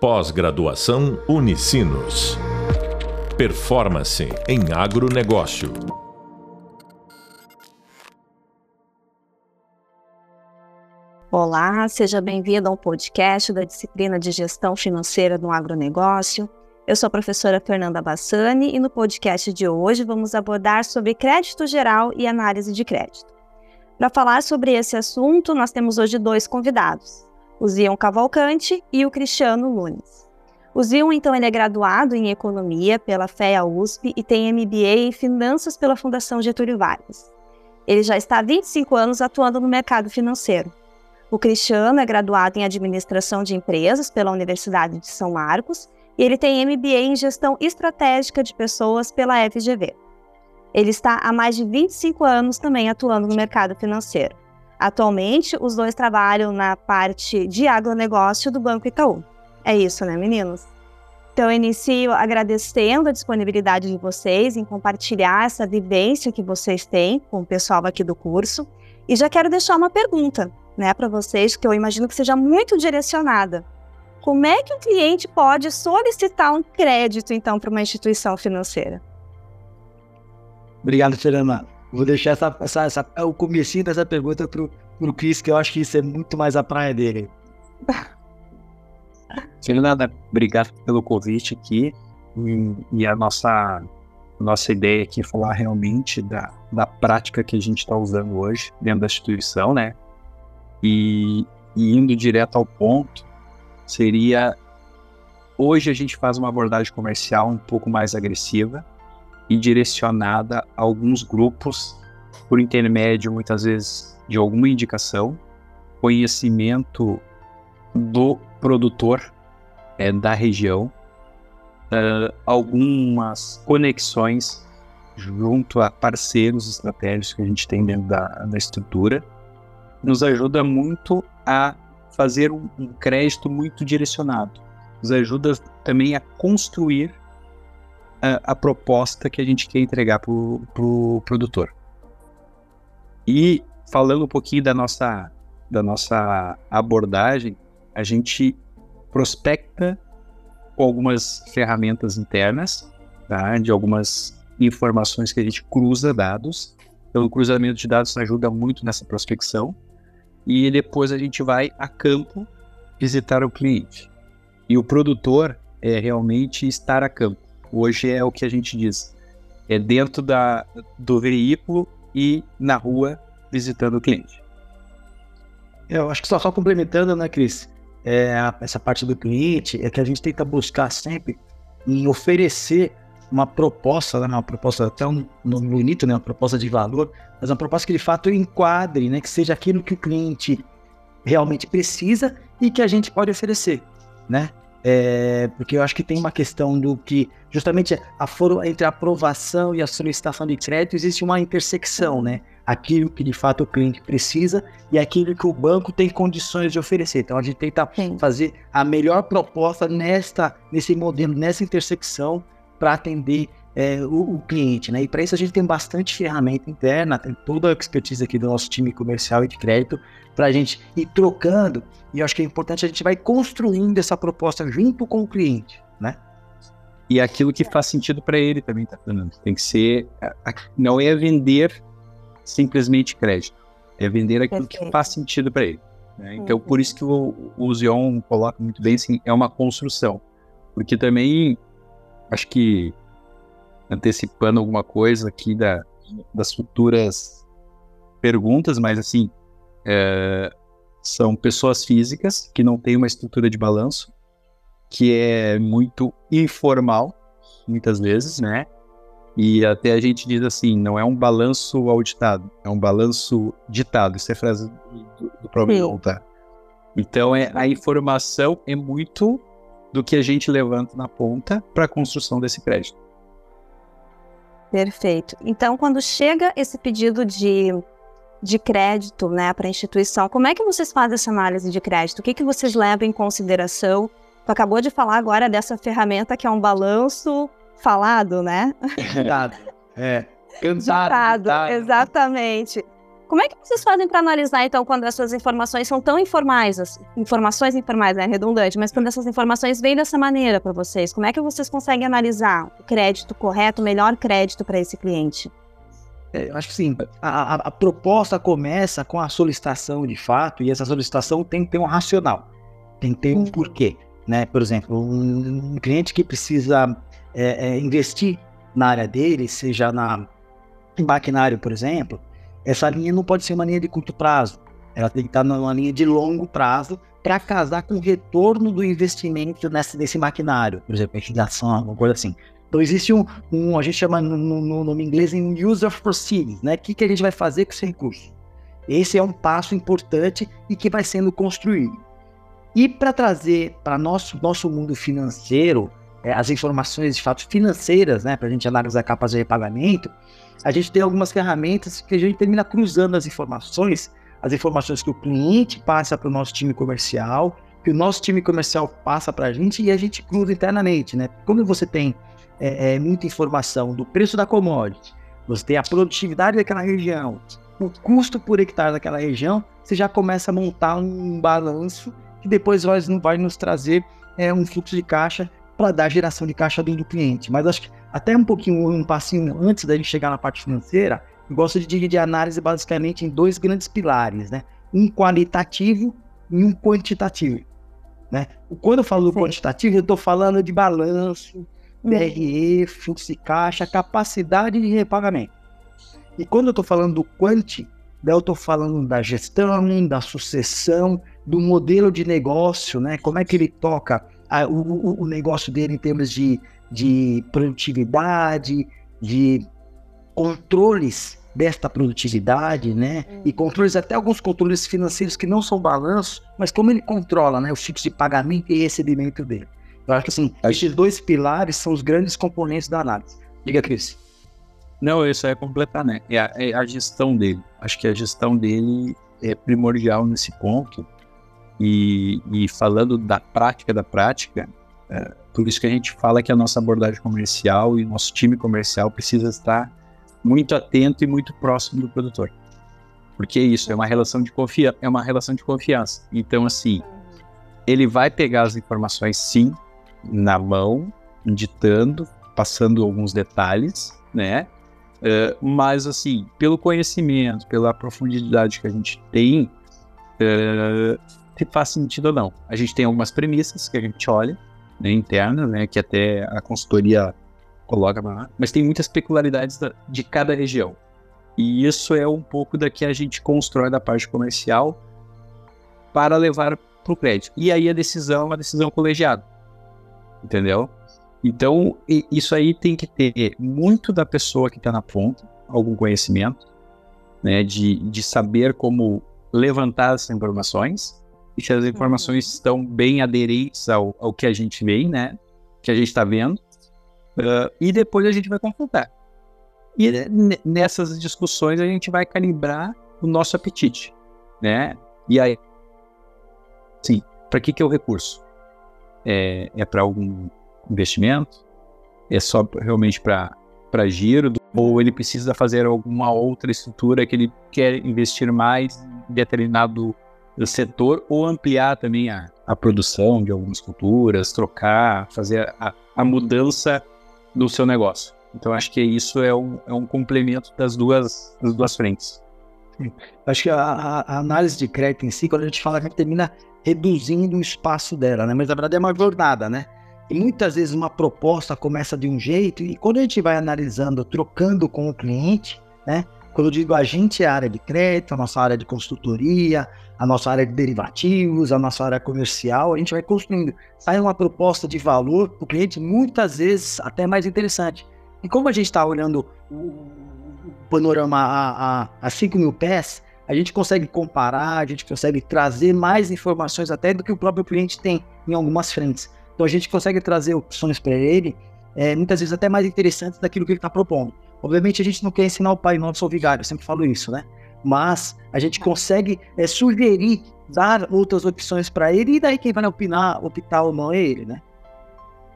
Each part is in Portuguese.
Pós-graduação Unicinos. Performance em agronegócio. Olá, seja bem-vindo ao podcast da disciplina de Gestão Financeira no Agronegócio. Eu sou a professora Fernanda Bassani e no podcast de hoje vamos abordar sobre crédito geral e análise de crédito. Para falar sobre esse assunto, nós temos hoje dois convidados o Zion Cavalcante e o Cristiano Nunes. O Zion, então, ele é graduado em Economia pela FEA USP e tem MBA em Finanças pela Fundação Getúlio Vargas. Ele já está há 25 anos atuando no mercado financeiro. O Cristiano é graduado em Administração de Empresas pela Universidade de São Marcos e ele tem MBA em Gestão Estratégica de Pessoas pela FGV. Ele está há mais de 25 anos também atuando no mercado financeiro. Atualmente, os dois trabalham na parte de agronegócio do Banco Itaú. É isso, né, meninos? Então, eu inicio agradecendo a disponibilidade de vocês em compartilhar essa vivência que vocês têm com o pessoal aqui do curso. E já quero deixar uma pergunta, né, para vocês, que eu imagino que seja muito direcionada. Como é que o cliente pode solicitar um crédito, então, para uma instituição financeira? Obrigado, Fernanda. Vou deixar essa, essa, essa, o comecinho dessa pergunta pro, pro Cris, que eu acho que isso é muito mais a praia dele. Fernanda, obrigado pelo convite aqui. E, e, a nossa, nossa ideia aqui é falar realmente da, da prática que a gente está usando hoje dentro da instituição, né? E, e indo direto ao ponto, seria hoje a gente faz uma abordagem comercial um pouco mais agressiva, e direcionada a alguns grupos por intermédio, muitas vezes, de alguma indicação, conhecimento do produtor é, da região, uh, algumas conexões junto a parceiros estratégicos que a gente tem dentro da, da estrutura, nos ajuda muito a fazer um, um crédito muito direcionado. Nos ajuda também a construir a, a proposta que a gente quer entregar para o pro produtor. E falando um pouquinho da nossa, da nossa abordagem, a gente prospecta com algumas ferramentas internas, tá? de algumas informações que a gente cruza dados. Então, o cruzamento de dados ajuda muito nessa prospecção. E depois a gente vai a campo visitar o cliente. E o produtor é realmente estar a campo. Hoje é o que a gente diz. É dentro da, do veículo e na rua visitando o cliente. Eu acho que só, só complementando, né, Cris? É, essa parte do cliente é que a gente tenta buscar sempre em oferecer uma proposta, né, uma proposta até no bonito, né, uma proposta de valor, mas uma proposta que de fato enquadre, né, que seja aquilo que o cliente realmente precisa e que a gente pode oferecer, né? É, porque eu acho que tem uma questão do que, justamente, a foro, entre a aprovação e a solicitação de crédito, existe uma intersecção, né? Aquilo que de fato o cliente precisa e aquilo que o banco tem condições de oferecer. Então a gente tenta Sim. fazer a melhor proposta nesta, nesse modelo, nessa intersecção, para atender é, o, o, cliente, né? E para isso a gente tem bastante ferramenta interna, tem toda a expertise aqui do nosso time comercial e de crédito para a gente ir trocando. E eu acho que é importante a gente vai construindo essa proposta junto com o cliente, né? E aquilo que faz sentido para ele também, tá, Fernando? Tem que ser, não é vender simplesmente crédito, é vender aquilo Perfeito. que faz sentido para ele. Né? Então, uhum. por isso que o, o Zion coloca muito bem assim, é uma construção. Porque também, acho que antecipando alguma coisa aqui da, das futuras perguntas, mas assim, é, são pessoas físicas que não têm uma estrutura de balanço, que é muito informal, muitas vezes, né? E até a gente diz assim, não é um balanço auditado, é um balanço ditado. Isso é frase do, do próprio tá? Então, é, a informação é muito do que a gente levanta na ponta para a construção desse crédito. Perfeito. Então, quando chega esse pedido de, de crédito né, para a instituição, como é que vocês fazem essa análise de crédito? O que, que vocês levam em consideração? Tu acabou de falar agora dessa ferramenta que é um balanço falado, né? Exato. É. Cansado. Exatamente. Como é que vocês fazem para analisar, então, quando essas informações são tão informais, assim, informações informais, é né, redundante, mas quando essas informações vêm dessa maneira para vocês, como é que vocês conseguem analisar o crédito correto, o melhor crédito para esse cliente? É, eu acho que sim. A, a, a, proposta começa com a solicitação de fato, e essa solicitação tem que ter um racional, tem que ter um porquê. Né? Por exemplo, um, um cliente que precisa é, é, investir na área dele, seja na em maquinário, por exemplo, essa linha não pode ser uma linha de curto prazo. Ela tem que estar numa linha de longo prazo para casar com o retorno do investimento nesse, nesse maquinário, por exemplo, irrigação, alguma coisa assim. Então existe um, um a gente chama no, no, nome inglês em user proceedings, né? O que, que a gente vai fazer com esse recurso? Esse é um passo importante e que vai sendo construído. E para trazer para nosso nosso mundo financeiro é, as informações de fato financeiras, né, para a gente analisar capas de repagamento, a gente tem algumas ferramentas que a gente termina cruzando as informações, as informações que o cliente passa para o nosso time comercial, que o nosso time comercial passa para a gente e a gente cruza internamente, né? Quando você tem é, é, muita informação do preço da commodity, você tem a produtividade daquela região, o custo por hectare daquela região, você já começa a montar um balanço que depois vai, vai nos trazer é, um fluxo de caixa para dar geração de caixa dentro do cliente. Mas acho que até um pouquinho, um passinho antes da gente chegar na parte financeira, eu gosto de dividir a análise basicamente em dois grandes pilares, né? Um qualitativo e um quantitativo. Né? Quando eu falo do quantitativo, eu estou falando de balanço, DRE, fluxo de caixa, capacidade de repagamento. E quando eu estou falando do quanti, eu estou falando da gestão, da sucessão, do modelo de negócio, né? Como é que ele toca a, o, o, negócio dele em termos de, de produtividade, de controles desta produtividade, né? Hum. E controles, até alguns controles financeiros que não são balanço, mas como ele controla, né? O fluxo de pagamento e recebimento dele. Eu acho que assim, esses dois pilares são os grandes componentes da análise. Diga, Cris. Não, isso é completar, né? É a, é a gestão dele. Acho que a gestão dele é primordial nesse ponto e, e falando da prática da prática, é, por isso que a gente fala que a nossa abordagem comercial e nosso time comercial precisa estar muito atento e muito próximo do produtor. Porque isso é uma relação de confiança, é uma relação de confiança. Então assim, ele vai pegar as informações sim na mão, ditando, passando alguns detalhes, né? Uh, mas assim, pelo conhecimento, pela profundidade que a gente tem, uh, se faz sentido ou não. A gente tem algumas premissas que a gente olha, né, internas, né, que até a consultoria coloca lá, mas tem muitas peculiaridades da, de cada região. E isso é um pouco da que a gente constrói da parte comercial para levar para o crédito. E aí a decisão é uma decisão colegiada. Entendeu? Então, isso aí tem que ter muito da pessoa que está na ponta, algum conhecimento, né, de, de saber como levantar essas informações, e se as uhum. informações uhum. estão bem aderentes ao, ao que a gente vê, né? Que a gente está vendo. Uh, e depois a gente vai confrontar. E nessas discussões a gente vai calibrar o nosso apetite, né? E aí, sim, para que que é o recurso? É, é para algum investimento? É só realmente para para giro? Ou ele precisa fazer alguma outra estrutura que ele quer investir mais em determinado do setor ou ampliar também a, a produção de algumas culturas, trocar, fazer a, a mudança do seu negócio. Então acho que isso é um, é um complemento das duas, das duas frentes. Acho que a, a, análise de crédito em si, quando a gente fala, gente termina reduzindo o espaço dela, né? Mas na verdade é uma jornada, né? E muitas vezes uma proposta começa de um jeito e quando a gente vai analisando, trocando com o cliente, né? Quando eu digo a gente é a área de crédito, a nossa área de consultoria, a nossa área de derivativos, a nossa área comercial, a gente vai construindo. Sai uma proposta de valor para o cliente, muitas vezes até mais interessante. E como a gente está olhando o panorama a, a, a 5 mil pés, a gente consegue comparar, a gente consegue trazer mais informações até do que o próprio cliente tem em algumas frentes. Então a gente consegue trazer opções para ele, é, muitas vezes até mais interessantes daquilo que ele está propondo. Obviamente a gente não quer ensinar o pai nosso ao vigário, eu sempre falo isso, né? mas a gente consegue é, sugerir, dar outras opções para ele, e daí quem vai opinar, optar ou não é ele, né?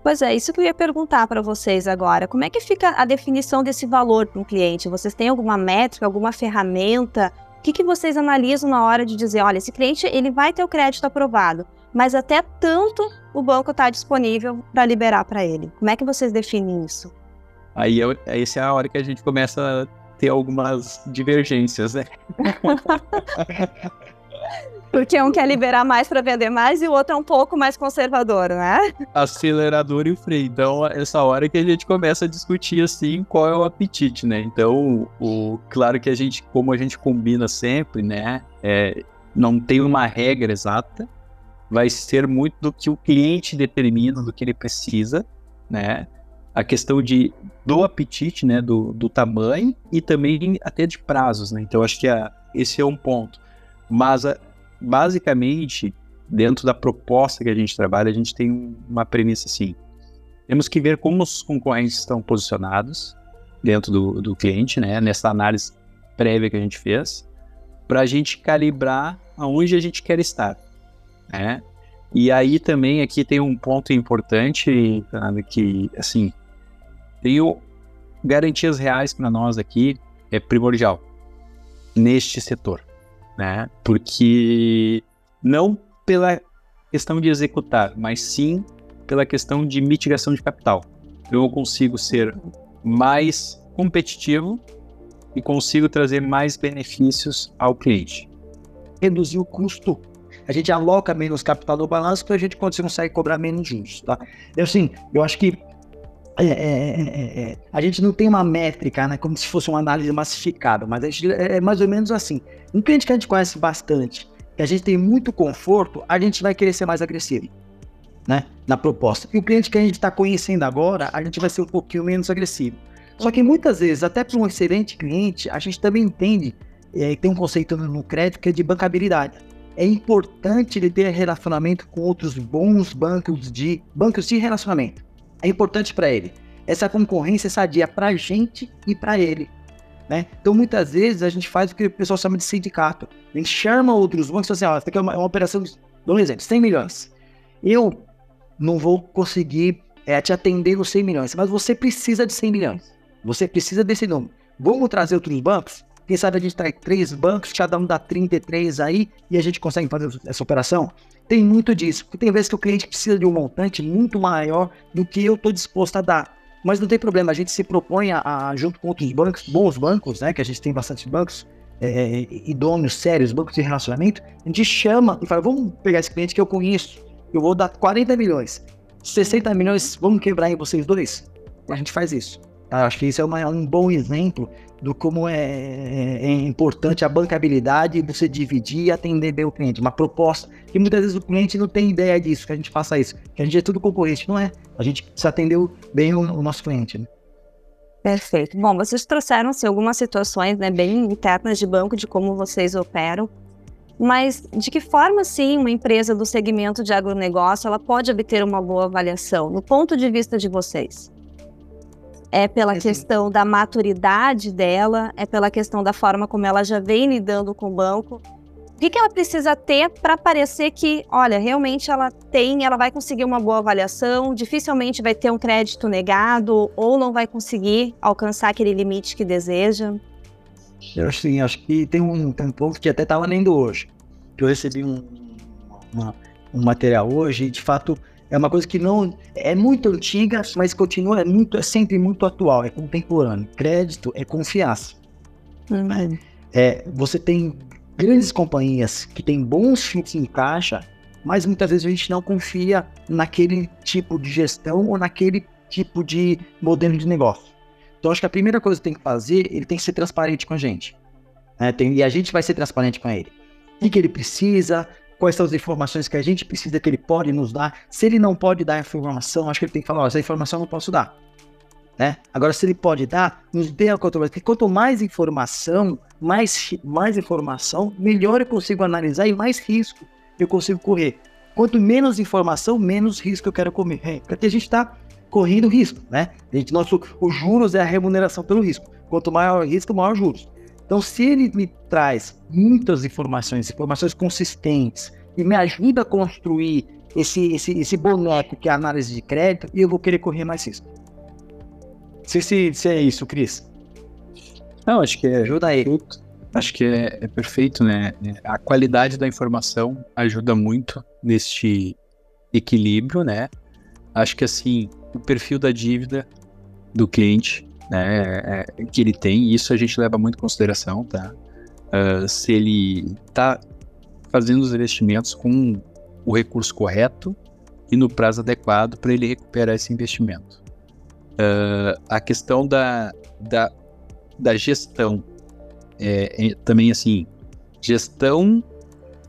Pois é, isso que eu ia perguntar para vocês agora. Como é que fica a definição desse valor para um cliente? Vocês têm alguma métrica, alguma ferramenta O que, que vocês analisam na hora de dizer, olha, esse cliente ele vai ter o crédito aprovado, mas até tanto o banco está disponível para liberar para ele. Como é que vocês definem isso? Aí essa é a hora que a gente começa a ter algumas divergências, né? Porque um quer liberar mais para vender mais e o outro é um pouco mais conservador, né? Acelerador e freio. Então, essa hora que a gente começa a discutir assim qual é o apetite, né? Então, o claro que a gente, como a gente combina sempre, né? É, não tem uma regra exata, vai ser muito do que o cliente determina, do que ele precisa, né? A questão de, do apetite, né? Do, do tamanho e também até de prazos, né? Então, acho que a, esse é um ponto. Mas a, basicamente, dentro da proposta que a gente trabalha, a gente tem uma premissa assim: temos que ver como os concorrentes estão posicionados dentro do, do cliente, né? Nessa análise prévia que a gente fez, para a gente calibrar aonde a gente quer estar, né? E aí também aqui tem um ponto importante, que assim, tenho garantias reais para nós aqui é primordial neste setor né? Porque não pela questão de executar, mas sim pela questão de mitigação de capital. Eu consigo ser mais competitivo e consigo trazer mais benefícios ao cliente. Reduzir o custo. A gente aloca menos capital no balanço para a gente consegue cobrar menos juros, tá? Eu, assim, eu acho que é, é, é, é, a gente não tem uma métrica, né, como se fosse uma análise massificada, mas gente, é mais ou menos assim. Um cliente que a gente conhece bastante, que a gente tem muito conforto, a gente vai querer ser mais agressivo, né, na proposta. E o cliente que a gente está conhecendo agora, a gente vai ser um pouquinho menos agressivo. Só que muitas vezes, até para um excelente cliente, a gente também entende, é, tem um conceito no crédito que é de bancabilidade. É importante ele ter relacionamento com outros bons bancos de bancos de relacionamento é importante para ele. Essa concorrência é sadia para a gente e para ele. Né? Então, muitas vezes, a gente faz o que o pessoal chama de sindicato. A gente chama outros bancos e fala assim: ó, aqui é uma, é uma operação, de, dou um exemplo, 100 milhões. Eu não vou conseguir é, te atender nos 100 milhões, mas você precisa de 100 milhões. Você precisa desse número. Vamos trazer outros bancos? Quem sabe a gente traz três bancos, cada um dá 33 aí e a gente consegue fazer essa operação? Tem muito disso, porque tem vezes que o cliente precisa de um montante muito maior do que eu estou disposto a dar. Mas não tem problema, a gente se propõe a, a, junto com outros bancos, bons bancos, né? Que a gente tem bastante bancos, é, idôneos, sérios, bancos de relacionamento, a gente chama e fala, vamos pegar esse cliente que eu conheço, eu vou dar 40 milhões, 60 milhões, vamos quebrar em vocês dois? A gente faz isso. Tá? Acho que isso é uma, um bom exemplo do como é, é, é, importante a bancabilidade, você dividir e atender bem o cliente. Uma proposta que muitas vezes o cliente não tem ideia disso, que a gente faça isso, que a gente é tudo concorrente, não é? A gente precisa atender bem o, o nosso cliente. Né? Perfeito. Bom, vocês trouxeram assim, algumas situações né, bem internas de banco, de como vocês operam, mas de que forma, sim, uma empresa do segmento de agronegócio ela pode obter uma boa avaliação, no ponto de vista de vocês? É pela é questão da maturidade dela, é pela questão da forma como ela já vem lidando com o banco. O que, que ela precisa ter para parecer que, olha, realmente ela tem, ela vai conseguir uma boa avaliação, dificilmente vai ter um crédito negado ou não vai conseguir alcançar aquele limite que deseja? Eu sim, acho que tem um, tem um ponto que até estava lendo hoje, que eu recebi um, uma, um material hoje e de fato é uma coisa que não é muito antiga, mas continua é muito é sempre muito atual, é contemporâneo. Crédito é confiança. Uhum. É, você tem grandes companhias que têm bons fluxos em caixa, mas muitas vezes a gente não confia naquele tipo de gestão ou naquele tipo de modelo de negócio. Então acho que a primeira coisa que tem que fazer, ele tem que ser transparente com a gente. Né? Tem, e a gente vai ser transparente com ele. O que, que ele precisa, quais são as informações que a gente precisa que ele pode nos dar. Se ele não pode dar informação, acho que ele tem que falar, ó, essa informação eu não posso dar. Né? Agora, se ele pode dar, nos dê a controversia. Porque quanto mais informação, mais, mais informação, melhor eu consigo analisar e mais risco eu consigo correr. Quanto menos informação, menos risco eu quero comer. É, porque a gente está correndo risco, né? A gente, nosso, os juros é a remuneração pelo risco. Quanto maior o risco, maior juros. Então, se ele me traz muitas informações, informações consistentes, e me ajuda a construir esse, esse, esse boneco que é a análise de crédito, eu vou querer correr mais risco. Se, se, se é isso, Cris. Não, acho que é ajuda aí. Tudo, Acho que é, é, perfeito, né? A qualidade da informação ajuda muito neste equilíbrio, né? Acho que assim, o perfil da dívida do cliente, né, é, que ele tem, isso a gente leva muito em consideração, tá? Uh, se ele está fazendo os investimentos com o recurso correto e no prazo adequado para ele recuperar esse investimento. Uh, a questão da, da, da gestão, é, é, também assim, gestão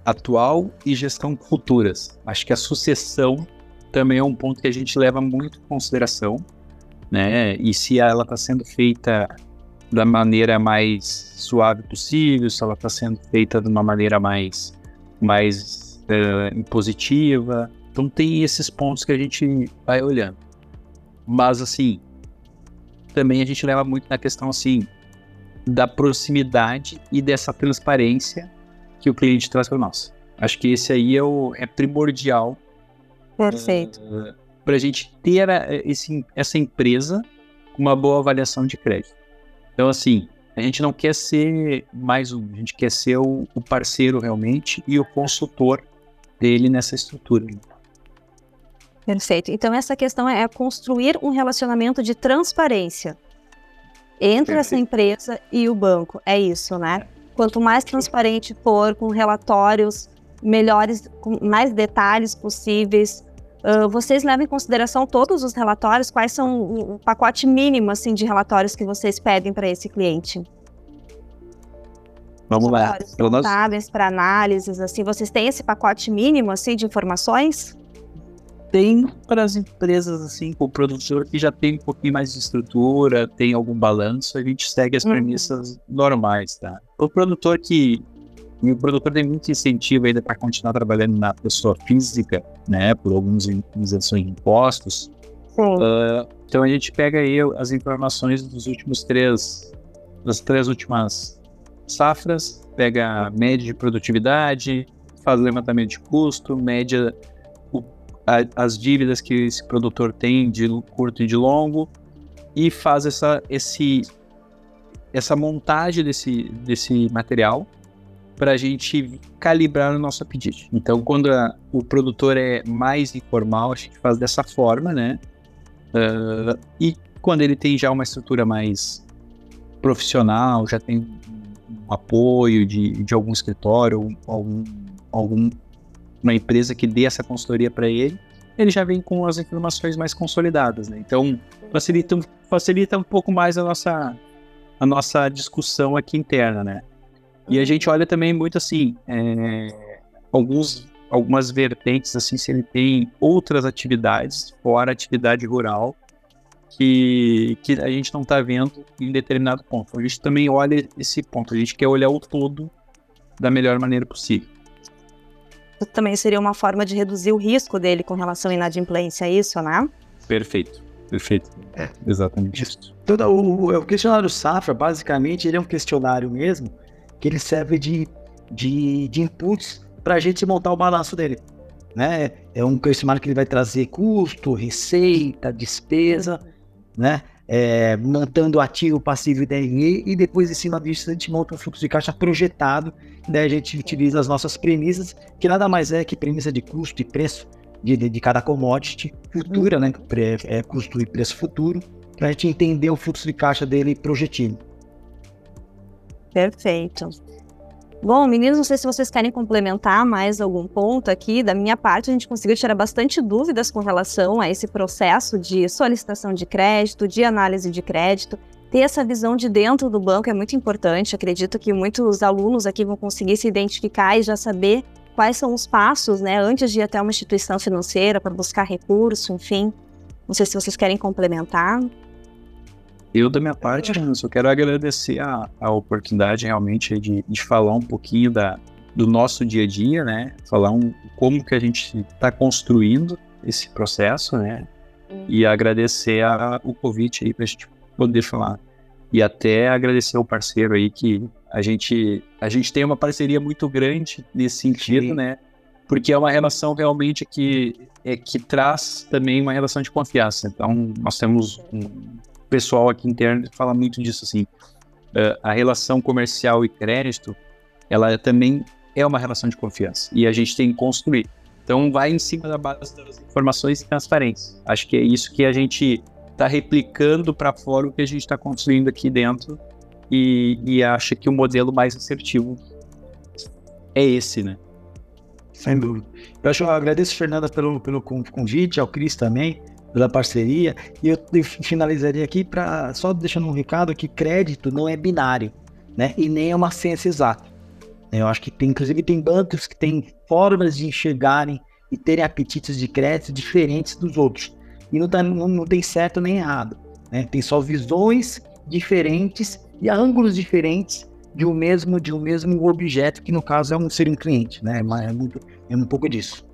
atual e gestão futuras. Acho que a sucessão também é um ponto que a gente leva muito em consideração, né? E se ela está sendo feita da maneira mais suave possível, se ela está sendo feita de uma maneira mais, mais uh, positiva. Então tem esses pontos que a gente vai olhando. Mas assim, também a gente leva muito na questão assim da proximidade e dessa transparência que o cliente traz para nós. Acho que esse aí é, o, é primordial Perfeito. Uh, para a gente ter a, esse, essa empresa com uma boa avaliação de crédito. Então, assim, a gente não quer ser mais um, a gente quer ser o, o parceiro realmente e o consultor dele nessa estrutura. Perfeito. Então, essa questão é construir um relacionamento de transparência entre Perfeito. essa empresa e o banco. É isso, né? Quanto mais transparente for, com relatórios melhores, com mais detalhes possíveis. Uh, vocês levam em consideração todos os relatórios? Quais são o, pacote mínimo assim, de relatórios que vocês pedem para esse cliente? Vamos lá. Contábeis para análises, assim, vocês têm esse pacote mínimo assim de informações? Tem para as empresas assim, com o produtor que já tem um pouquinho mais de estrutura, tem algum balanço, a gente segue as uhum. premissas normais, tá? O produtor que e o produtor tem muito incentivo ainda para continuar trabalhando na pessoa física, né, por algumas isenções de impostos. Uh, então a gente pega aí as informações dos últimos três, das três últimas safras, pega a média de produtividade, faz levantamento de custo, média o, a, as dívidas que esse produtor tem de curto e de longo e faz essa, esse, essa montagem desse, desse material para a gente calibrar o nosso apetite. Então, quando a, o produtor é mais informal, a gente faz dessa forma, né? Uh, e quando ele tem já uma estrutura mais profissional, já tem um apoio de, de algum escritório, algum, algum uma empresa que dê essa consultoria para ele, ele já vem com as informações mais consolidadas, né? Então facilita, facilita um pouco mais a nossa, a nossa discussão aqui interna, né? E a gente olha também muito assim, é, alguns, algumas vertentes, assim, se ele tem outras atividades fora atividade rural que, que a gente não está vendo em determinado ponto. A gente também olha esse ponto, a gente quer olhar o todo da melhor maneira possível. Também seria uma forma de reduzir o risco dele com relação à inadimplência, é isso, né? Perfeito. Perfeito. É. Exatamente isso. Todo o, o questionário Safra, basicamente, ele é um questionário mesmo que ele serve de, de, de inputs para a gente montar o balanço dele. Né? É um questionário que ele vai trazer custo, receita, despesa, né? É, montando ativo, passivo e DRE, e depois em cima disso a gente monta um fluxo de caixa projetado, daí a gente utiliza as nossas premissas, que nada mais é que premissa de custo e preço de, de, de cada commodity futura, né? É, é custo e preço futuro, para a gente entender o fluxo de caixa dele projetivo. Perfeito. Bom, meninos, não sei se vocês querem complementar mais algum ponto aqui. Da minha parte, a gente conseguiu tirar bastante dúvidas com relação a esse processo de solicitação de crédito, de análise de crédito. Ter essa visão de dentro do banco é muito importante. Acredito que muitos alunos aqui vão conseguir se identificar e já saber quais são os passos, né, antes de ir até uma instituição financeira para buscar recurso, enfim. Não sei se vocês querem complementar. Eu, da minha parte, eu só quero agradecer a, a oportunidade realmente de, de falar um pouquinho da, do nosso dia a dia, né? Falar um, como que a gente está construindo esse processo, né? E agradecer a, o convite aí para a gente poder falar. E até agradecer ao parceiro aí que a gente, a gente tem uma parceria muito grande nesse sentido, Sim. né? Porque é uma relação realmente que, é, que traz também uma relação de confiança. Então, nós temos um, pessoal aqui interno fala muito disso, assim. uh, a relação comercial e crédito, ela também é uma relação de confiança e a gente tem que construir. Então, vai em cima da base das informações e transparência. Acho que é isso que a gente está replicando para fora o que a gente está construindo aqui dentro e, e acha que o modelo mais assertivo é esse, né? Sem dúvida. Eu, acho, eu agradeço, Fernanda, pelo, pelo convite, ao Cris também, pela parceria. E eu, finalizaria aqui para só deixando um recado que crédito não é binário, né? E nem é uma ciência exata. Eu acho que tem, inclusive, tem bancos que têm formas de enxergarem e terem apetites de crédito diferentes dos outros. E não, tá, não, não tem certo nem errado. Né? Tem só visões diferentes e ângulos diferentes de um mesmo de um mesmo objeto que no caso é um ser um cliente, né? É, muito, é um pouco disso.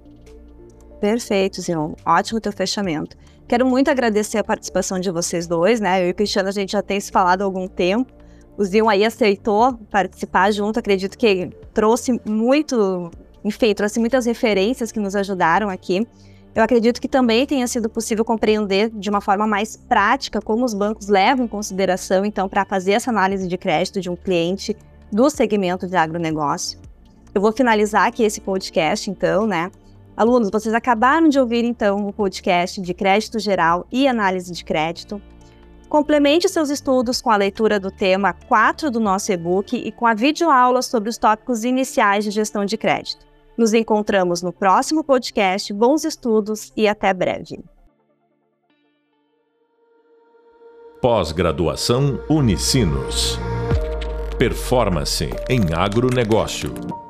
Perfeito, Zion. Ótimo teu fechamento. Quero muito agradecer a participação de vocês dois, né? Eu e o Cristiano a gente já tem se falado há algum tempo. O Zion aí aceitou participar junto. Acredito que trouxe muito, enfim, trouxe muitas referências que nos ajudaram aqui. Eu acredito que também tenha sido possível compreender de uma forma mais prática como os bancos levam em consideração, então, para fazer essa análise de crédito de um cliente do segmento de agronegócio. Eu vou finalizar aqui esse podcast, então, né? Alunos, vocês acabaram de ouvir, então, o podcast de crédito geral e análise de crédito. Complemente seus estudos com a leitura do tema 4 do nosso e-book e com a videoaula sobre os tópicos iniciais de gestão de crédito. Nos encontramos no próximo podcast. Bons estudos e até breve. Pós-graduação Unicinos. Performance em agronegócio.